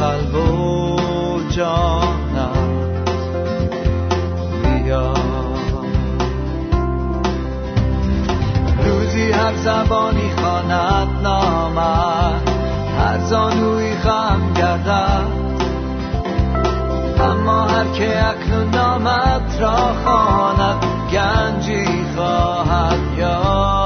قلب و جانم. بیا. روزی هر زبانی خواند نامد هر زانوی خم گردد. اما هر که اکنون نامت را خواند گنجی خواهد یافت.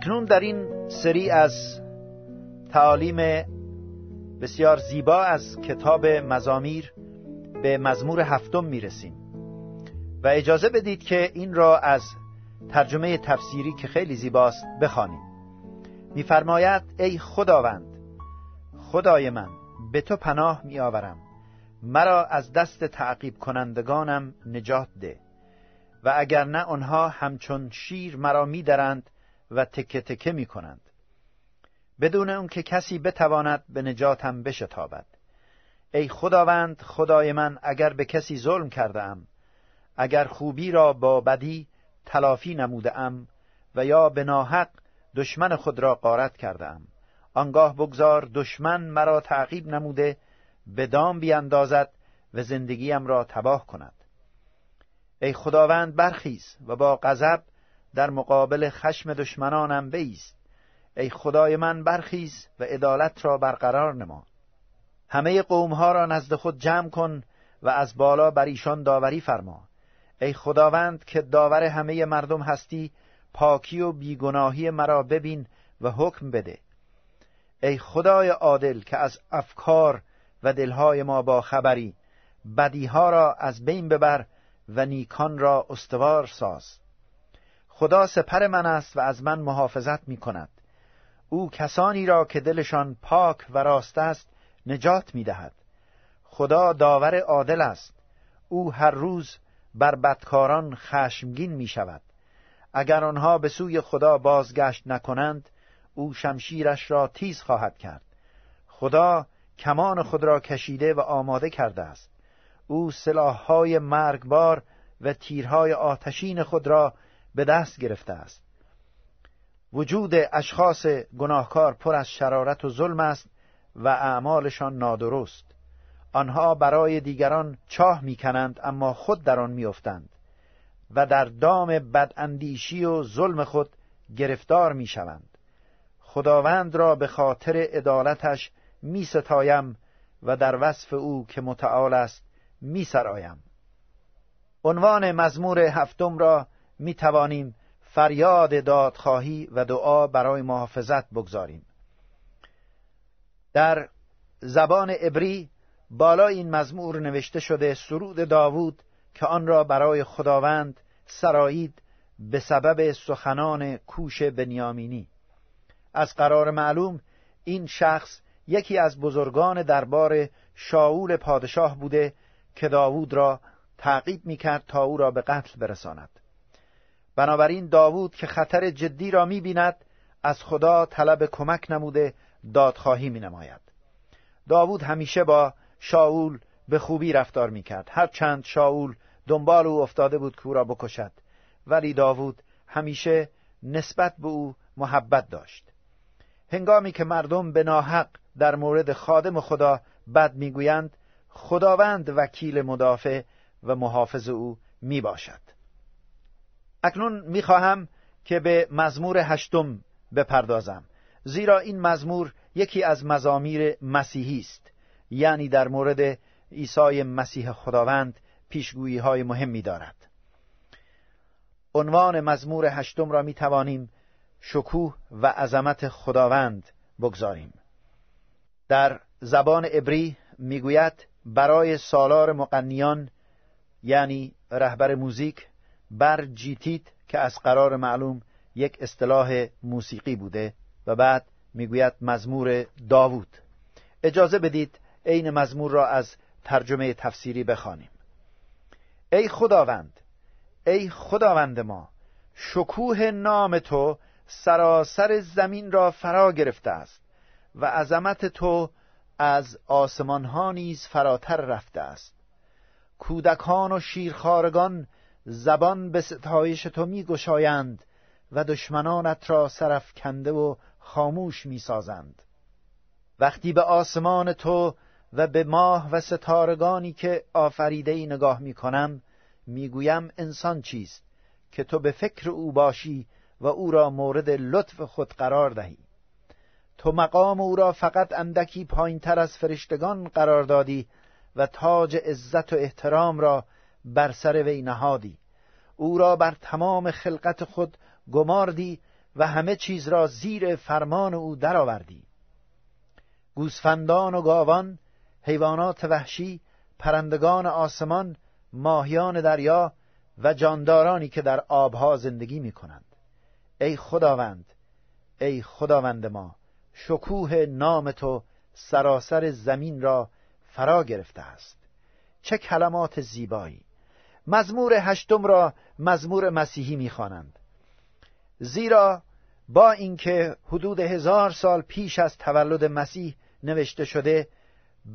اکنون در این سری از تعالیم بسیار زیبا از کتاب مزامیر به مزمور هفتم می‌رسیم. و اجازه بدید که این را از ترجمه تفسیری که خیلی زیباست بخوانیم. میفرماید ای خداوند خدای من به تو پناه می آورم مرا از دست تعقیب کنندگانم نجات ده. و اگر نه آنها همچون شیر مرا می درند و تکه تکه می کنند بدون اون که کسی بتواند به نجاتم بشتابد. ای خداوند خدای من اگر به کسی ظلم کرده ام اگر خوبی را با بدی تلافی نموده ام و یا به ناحق دشمن خود را غارت کرده ام آنگاه بگذار دشمن مرا تعقیب نموده به دام بیاندازد و زندگیم را تباه کند. ای خداوند برخیز و با غضب در مقابل خشم دشمنانم بیست. ای خدای من برخیز و عدالت را برقرار نما. همه قومها را نزد خود جمع کن و از بالا بر ایشان داوری فرما. ای خداوند که داور همه مردم هستی پاکی و بیگناهی مرا ببین و حکم بده. ای خدای عادل که از افکار و دلهای ما با خبری بدیها را از بین ببر و نیکان را استوار ساز. خدا سپر من است و از من محافظت می کند او کسانی را که دلشان پاک و راست است نجات می دهد خدا داور عادل است. او هر روز بر بدکاران خشمگین می شود اگر آنها به سوی خدا بازگشت نکنند او شمشیرش را تیز خواهد کرد. خدا کمان خود را کشیده و آماده کرده است. او سلاحهای مرگبار و تیرهای آتشین خود را به دست گرفته است. وجود اشخاص گناهکار پر از شرارت و ظلم است و اعمالشان نادرست. آنها برای دیگران چاه می‌کنند اما خود در آن میافتند و در دام بداندیشی و ظلم خود گرفتار می‌شوند. خداوند را به خاطر عدالتش می ستایم و در وصف او که متعال است می سرایم. عنوان مزمور هفتم را می توانیم فریاد دادخواهی و دعا برای محافظت بگذاریم. در زبان عبری بالا این مزمور نوشته شده سرود داوود که آن را برای خداوند سرایید به سبب سخنان کوش بنیامینی. از قرار معلوم این شخص یکی از بزرگان دربار شاول پادشاه بوده که داوود را تعقیب می‌کرد تا او را به قتل برساند. بنابراین داوود که خطر جدی را می‌بیند از خدا طلب کمک نموده دادخواهی می نماید. داوود همیشه با شاول به خوبی رفتار می‌کرد. هرچند شاول دنبال او افتاده بود که او را بکشد. ولی داوود همیشه نسبت به او محبت داشت. هنگامی که مردم به ناحق در مورد خادم خدا بد می‌گویند خداوند وکیل مدافع و محافظ او می باشد اکنون می‌خواهم که به مزمور هشتم بپردازم. زیرا این مزمور یکی از مزامیر مسیحی است. یعنی در مورد عیسی مسیح خداوند پیشگویی های مهمی دارد عنوان مزمور هشتم را می توانیم شکوه و عظمت خداوند بگذاریم. در زبان عبری می‌گوید برای سالار مقنیان یعنی رهبر موزیک بر جیتیت که از قرار معلوم یک اصطلاح موسیقی بوده و بعد می‌گوید مزمور داوود. اجازه بدید عین مزمور را از ترجمه تفسیری بخوانیم. ای خداوند ای خداوند ما شکوه نام تو سراسر زمین را فرا گرفته است و عظمت تو از آسمان ها نیز فراتر رفته است. کودکان و شیرخارگان زبان به ستایش تو می گشایند و دشمنانت را سرف کنده و خاموش می سازند. وقتی به آسمان تو و به ماه و ستارگانی که آفریده ای نگاه می کنم می گویم انسان چیست که تو به فکر او باشی و او را مورد لطف خود قرار دهی تو مقام او را فقط اندکی پایین تر از فرشتگان قرار دادی و تاج عزت و احترام را بر سر وی نهادی. او را بر تمام خلقت خود گماردی و همه چیز را زیر فرمان او درآوردی. گوسفندان و گاوان حیوانات وحشی پرندگان آسمان ماهیان دریا و جاندارانی که در آبها زندگی می کنند ای خداوند ای خداوند ما شکوه نام تو سراسر زمین را فرا گرفته است. چه کلمات زیبایی! مزمور هشتم را مزمور مسیحی می‌خوانند. زیرا با اینکه حدود هزار سال پیش از تولد مسیح نوشته شده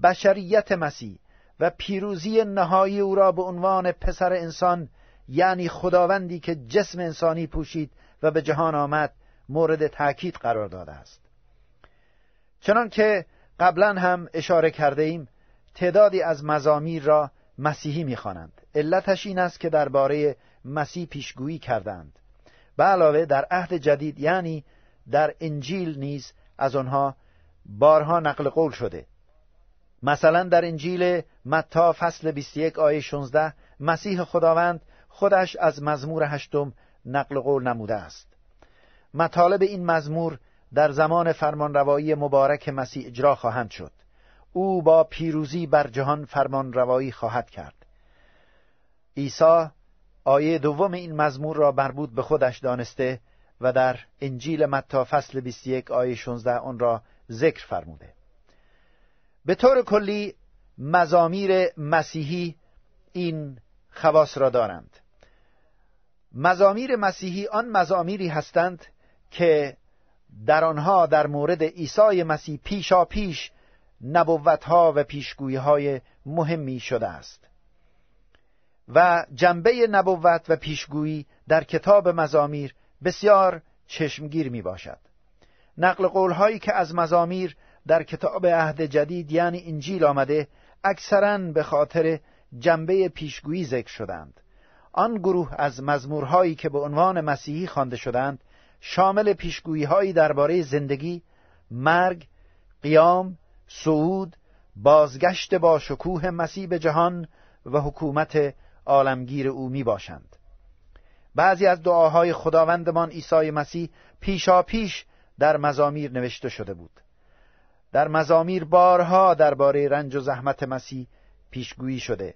بشریت مسیح و پیروزی نهایی او را به عنوان پسر انسان یعنی خداوندی که جسم انسانی پوشید و به جهان آمد مورد تأکید قرار داده است. چنان که قبلا هم اشاره کرده ایم تعدادی از مزامیر را مسیحی می‌خوانند. علتش این است که درباره مسیح پیشگویی کردند. به علاوه در عهد جدید یعنی در انجیل نیز از آنها بارها نقل قول شده. مثلا در انجیل متا فصل 21 آیه 16 مسیح خداوند خودش از مزمور هشتم نقل قول نموده است. مطالب این مزمور در زمان فرمانروایی مبارک مسیح اجرا خواهند شد. او با پیروزی بر جهان فرمان روایی خواهد کرد. عیسی آیه دوم این مزمور را مربوط به خودش دانسته و در انجیل متا فصل 21 آیه 16 آن را ذکر فرموده. به طور کلی مزامیر مسیحی این خواص را دارند. مزامیر مسیحی آن مزامیری هستند که در آنها در مورد عیسی مسیح پیشا پیش نبوتها و پیشگویی های مهمی شده است. و جنبه نبوت و پیشگویی در کتاب مزامیر بسیار چشمگیر می باشد نقل قول هایی که از مزامیر در کتاب عهد جدید یعنی انجیل آمده اکثرا به خاطر جنبه پیشگویی ذکر شدند. آن گروه از مزمورهایی که به عنوان مسیحی خوانده شدند شامل پیشگویی هایی درباره زندگی، مرگ، قیام، صعود، بازگشت با شکوه مسیح به جهان و حکومت عالمگیر او می باشند. بعضی از دعاهای خداوندمان عیسی مسیح پیشا پیش در مزامیر نوشته شده بود. در مزامیر بارها درباره رنج و زحمت مسیح پیشگویی شده.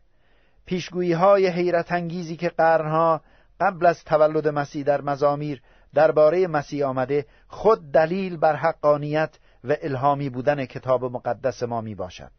پیشگویی های حیرت انگیزی که قرنها قبل از تولد مسیح در مزامیر درباره مسیح آمده خود دلیل بر حقانیت و الهامی بودن کتاب مقدس ما می باشد.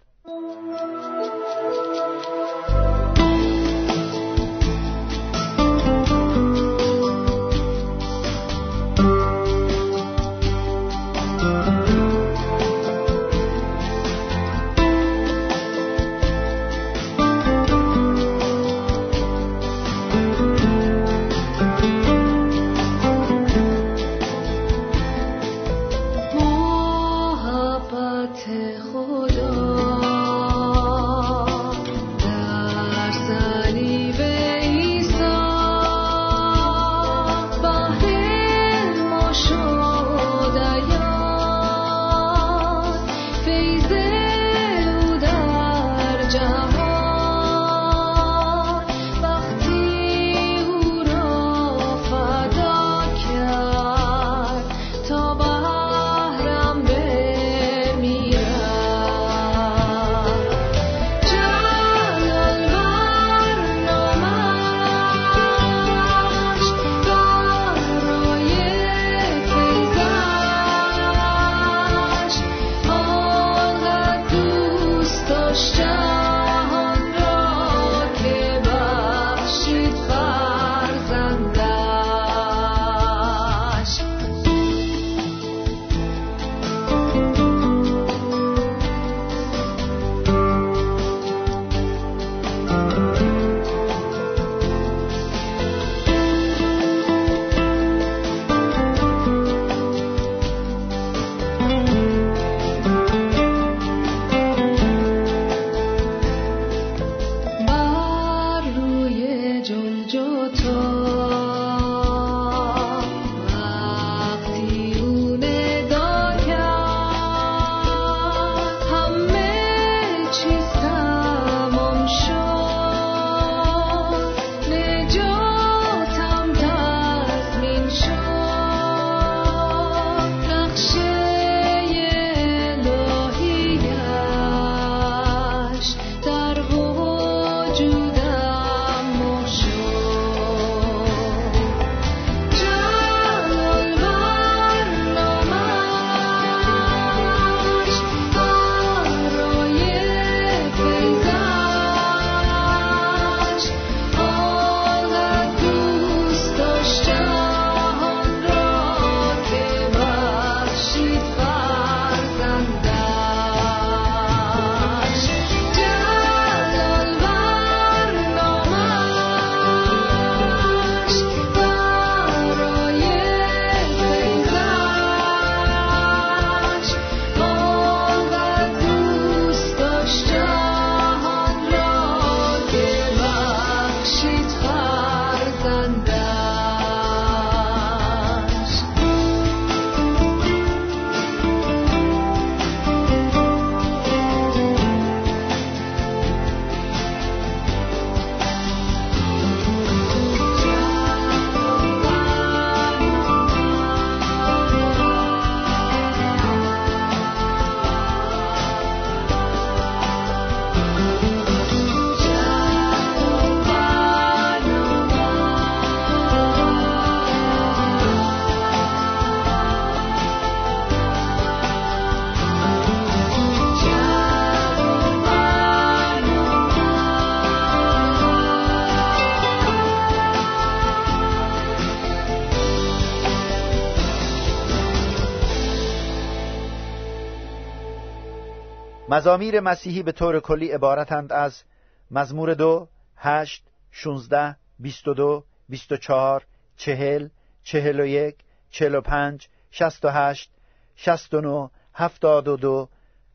مزامیر مسیحی به طور کلی عبارتند از مزمور دو، هشت، شونزده، بیست و دو، بیست و چهار، چهل، چهل و یک، چهل و پنج، شست و هشت، شست و نو، هفتاد و دو،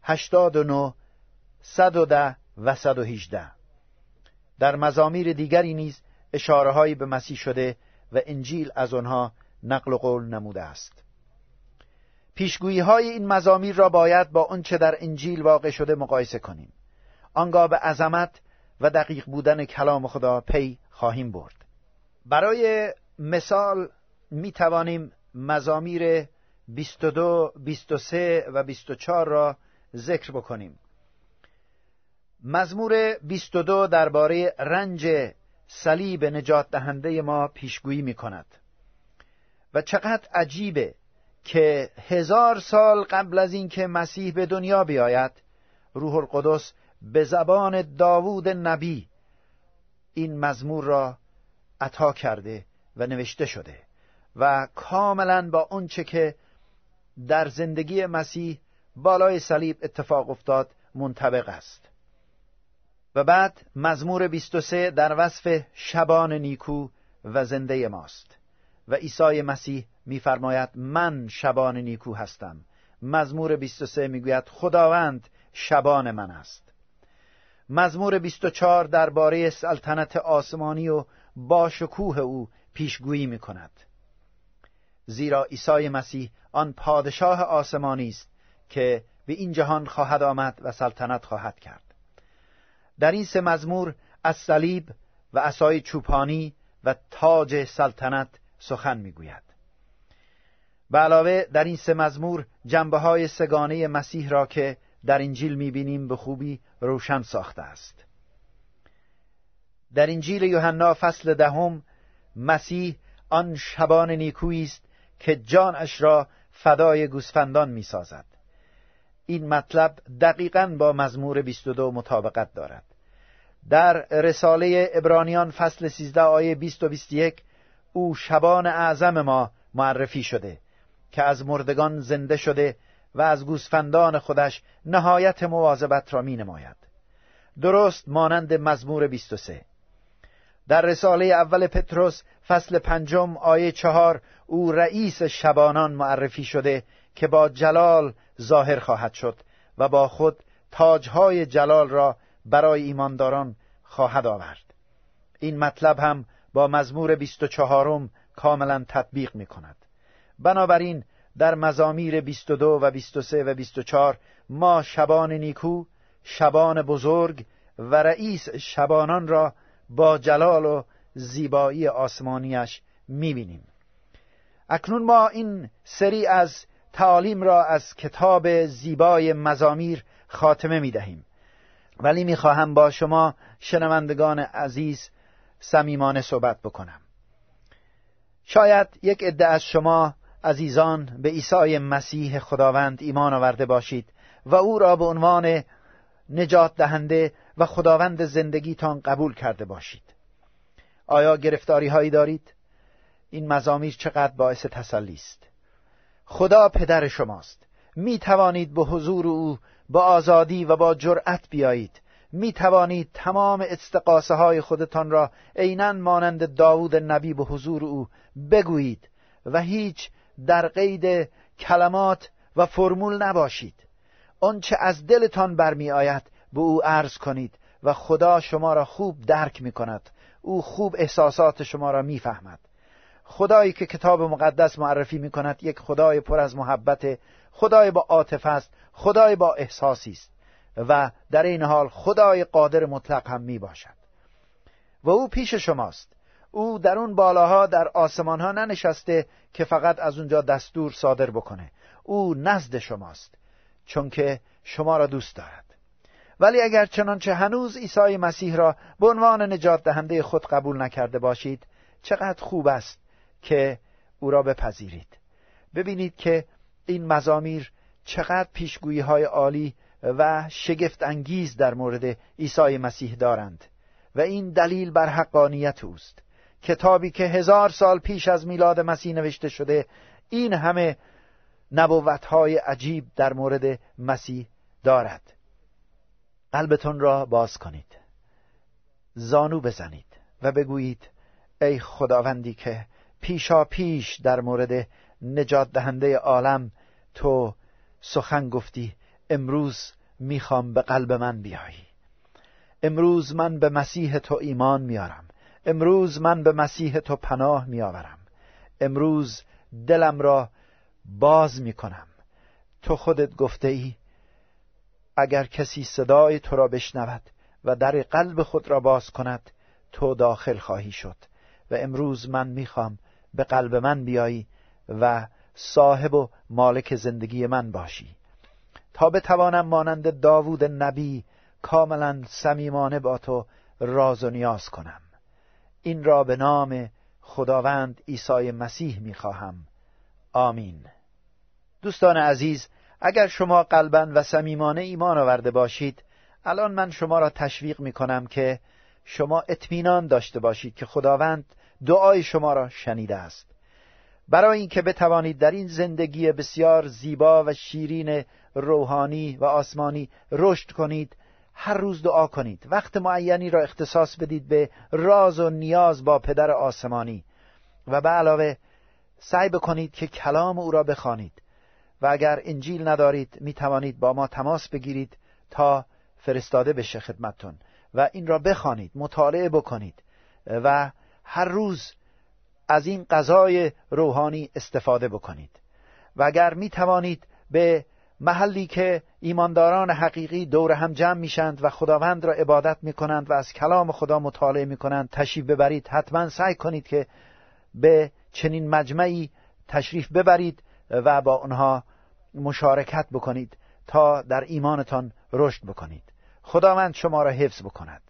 هشتاد و نو، صد و ده و صد و هیجده. در مزامیر دیگری نیز اشاره هایی به مسیح شده و انجیل از آنها نقل و قول نموده است پیشگویی های این مزامیر را باید با آنچه در انجیل واقع شده مقایسه کنیم. آنگاه به عظمت و دقیق بودن کلام خدا پی خواهیم برد. برای مثال می توانیم مزامیر 22, 23 و 24 را ذکر بکنیم. مزمور 22 درباره رنج صلیب نجات دهنده ما پیشگویی می کند و چقدر عجیبه که هزار سال قبل از اینکه مسیح به دنیا بیاید روح القدس به زبان داوود نبی این مزمور را عطا کرده و نوشته شده و کاملا با اونچه که در زندگی مسیح بالای صلیب اتفاق افتاد منطبق است. و بعد مزمور 23 در وصف شبان نیکو و زنده ماست و عیسی مسیح میفرماید من شبان نیکو هستم. مزمور 23 می‌گوید خداوند شبان من است. مزمور 24 درباره سلطنت آسمانی و با شکوه او پیشگویی می کند زیرا عیسی مسیح آن پادشاه آسمانی است که به این جهان خواهد آمد و سلطنت خواهد کرد. در این سه مزمور از صلیب و عصای چوپانی و تاج سلطنت سخن می‌گوید. به علاوه در این سه مزمور جنبه های سگانه مسیح را که در انجیل می‌بینیم به خوبی روشن ساخته است. در انجیل یوحنا فصل دهم مسیح آن شبان نیکویی است که جانش را فدای گوسفندان می‌سازد. این مطلب دقیقا با مزمور 22 مطابقت دارد. در رساله ابرانیان فصل 13 آیه 20 و 21 او شبان اعظم ما معرفی شده. که از مردگان زنده شده و از گوسفندان خودش نهایت مواظبت را می نماید. درست مانند مزمور 23 در رساله اول پتروس فصل پنجم آیه چهار او رئیس شبانان معرفی شده که با جلال ظاهر خواهد شد و با خود تاجهای جلال را برای ایمانداران خواهد آورد. این مطلب هم با مزمور بیست و چهارم کاملا تطبیق می کند بنابراین در مزامیر 22 و 23 و 24 ما شبان نیکو شبان بزرگ و رئیس شبانان را با جلال و زیبایی آسمانیش می‌بینیم. اکنون ما این سری از تعالیم را از کتاب زیبای مزامیر خاتمه می‌دهیم. ولی می‌خواهم با شما شنوندگان عزیز صمیمانه صحبت بکنم. شاید یک عده از شما عزیزان به عیسی مسیح خداوند ایمان آورده باشید و او را به عنوان نجات دهنده و خداوند زندگیتان قبول کرده باشید. آیا گرفتاری هایی دارید؟ این مزامیر چقدر باعث تسلی است؟ خدا پدر شماست. می توانید به حضور او با آزادی و با جرأت بیایید. می توانید تمام استقاسه های خودتان را عینا مانند داوود نبی به حضور او بگویید و هیچ در قید کلمات و فرمول نباشید. آنچه از دلتان برمی آید به او عرض کنید و خدا شما را خوب درک می کند. او خوب احساسات شما را می‌فهمد خدایی که کتاب مقدس معرفی می کند یک خدای پر از محبت خدای با عاطفه است خدای با احساسی است. و در این حال خدای قادر مطلق هم می باشد. و او پیش شماست. او در اون بالاها در آسمان ها ننشسته که فقط از اونجا دستور صادر بکنه. او نزد شماست چون که شما را دوست دارد. ولی اگر چنانچه هنوز عیسی مسیح را به عنوان نجات دهنده خود قبول نکرده باشید چقدر خوب است که او را بپذیرید. ببینید که این مزامیر چقدر پیشگویی های عالی و شگفت انگیز در مورد عیسی مسیح دارند و این دلیل بر حقانیت اوست. کتابی که هزار سال پیش از میلاد مسیح نوشته شده این همه های عجیب در مورد مسیح دارد. قلبتون را باز کنید. زانو بزنید و بگویید ای خداوندی که پیشا پیش در مورد نجات دهنده عالم تو سخن گفتی امروز می‌خوام به قلب من بیایی. امروز من به مسیح تو ایمان میارم. امروز من به مسیح تو پناه میآورم. امروز دلم را باز می کنم تو خودت گفته ای اگر کسی صدای تو را بشنود و در قلب خود را باز کند تو داخل خواهی شد و امروز من می‌خوام به قلب من بیایی و صاحب و مالک زندگی من باشی. تا بتوانم مانند داوود نبی کاملا صمیمانه با تو راز و نیاز کنم. این را به نام خداوند عیسی مسیح می‌خواهم. آمین. دوستان عزیز اگر شما قلبا و صمیمانه ایمان آورده باشید الان من شما را تشویق می کنم که شما اطمینان داشته باشید که خداوند دعای شما را شنیده است. برای اینکه بتوانید در این زندگی بسیار زیبا و شیرین روحانی و آسمانی رشد کنید هر روز دعا کنید. وقت معینی را اختصاص بدید به راز و نیاز با پدر آسمانی. و به علاوه سعی بکنید که کلام او را بخوانید. و اگر انجیل ندارید می توانید با ما تماس بگیرید تا فرستاده بشه خدمتتون. و این را بخوانید مطالعه بکنید. و هر روز از این غذای روحانی استفاده بکنید. و اگر می توانید به محلی که ایمانداران حقیقی دور هم جمع میشند و خداوند را عبادت می کنند و از کلام خدا مطالعه می کنند تشریف ببرید. حتما سعی کنید که به چنین مجمعی تشریف ببرید و با آنها مشارکت بکنید تا در ایمانتان رشد بکنید. خداوند شما را حفظ بکند.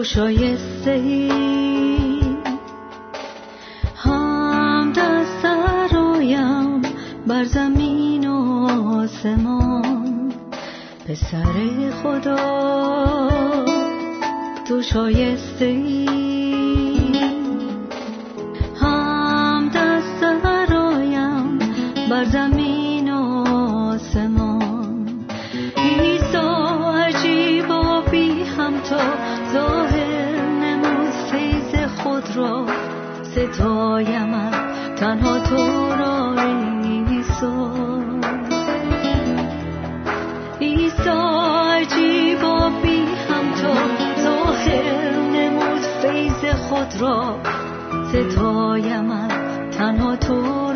تو شایسته ای هم دست سرایم بر زمین و آسمان پسر خدا تو شایسته ای هم دست سرایم بر زمین ستایم تنها تو را عیسی عیسی عجیب و بی همتا ظاهر نمود فیض خود را. ستایم تنها تو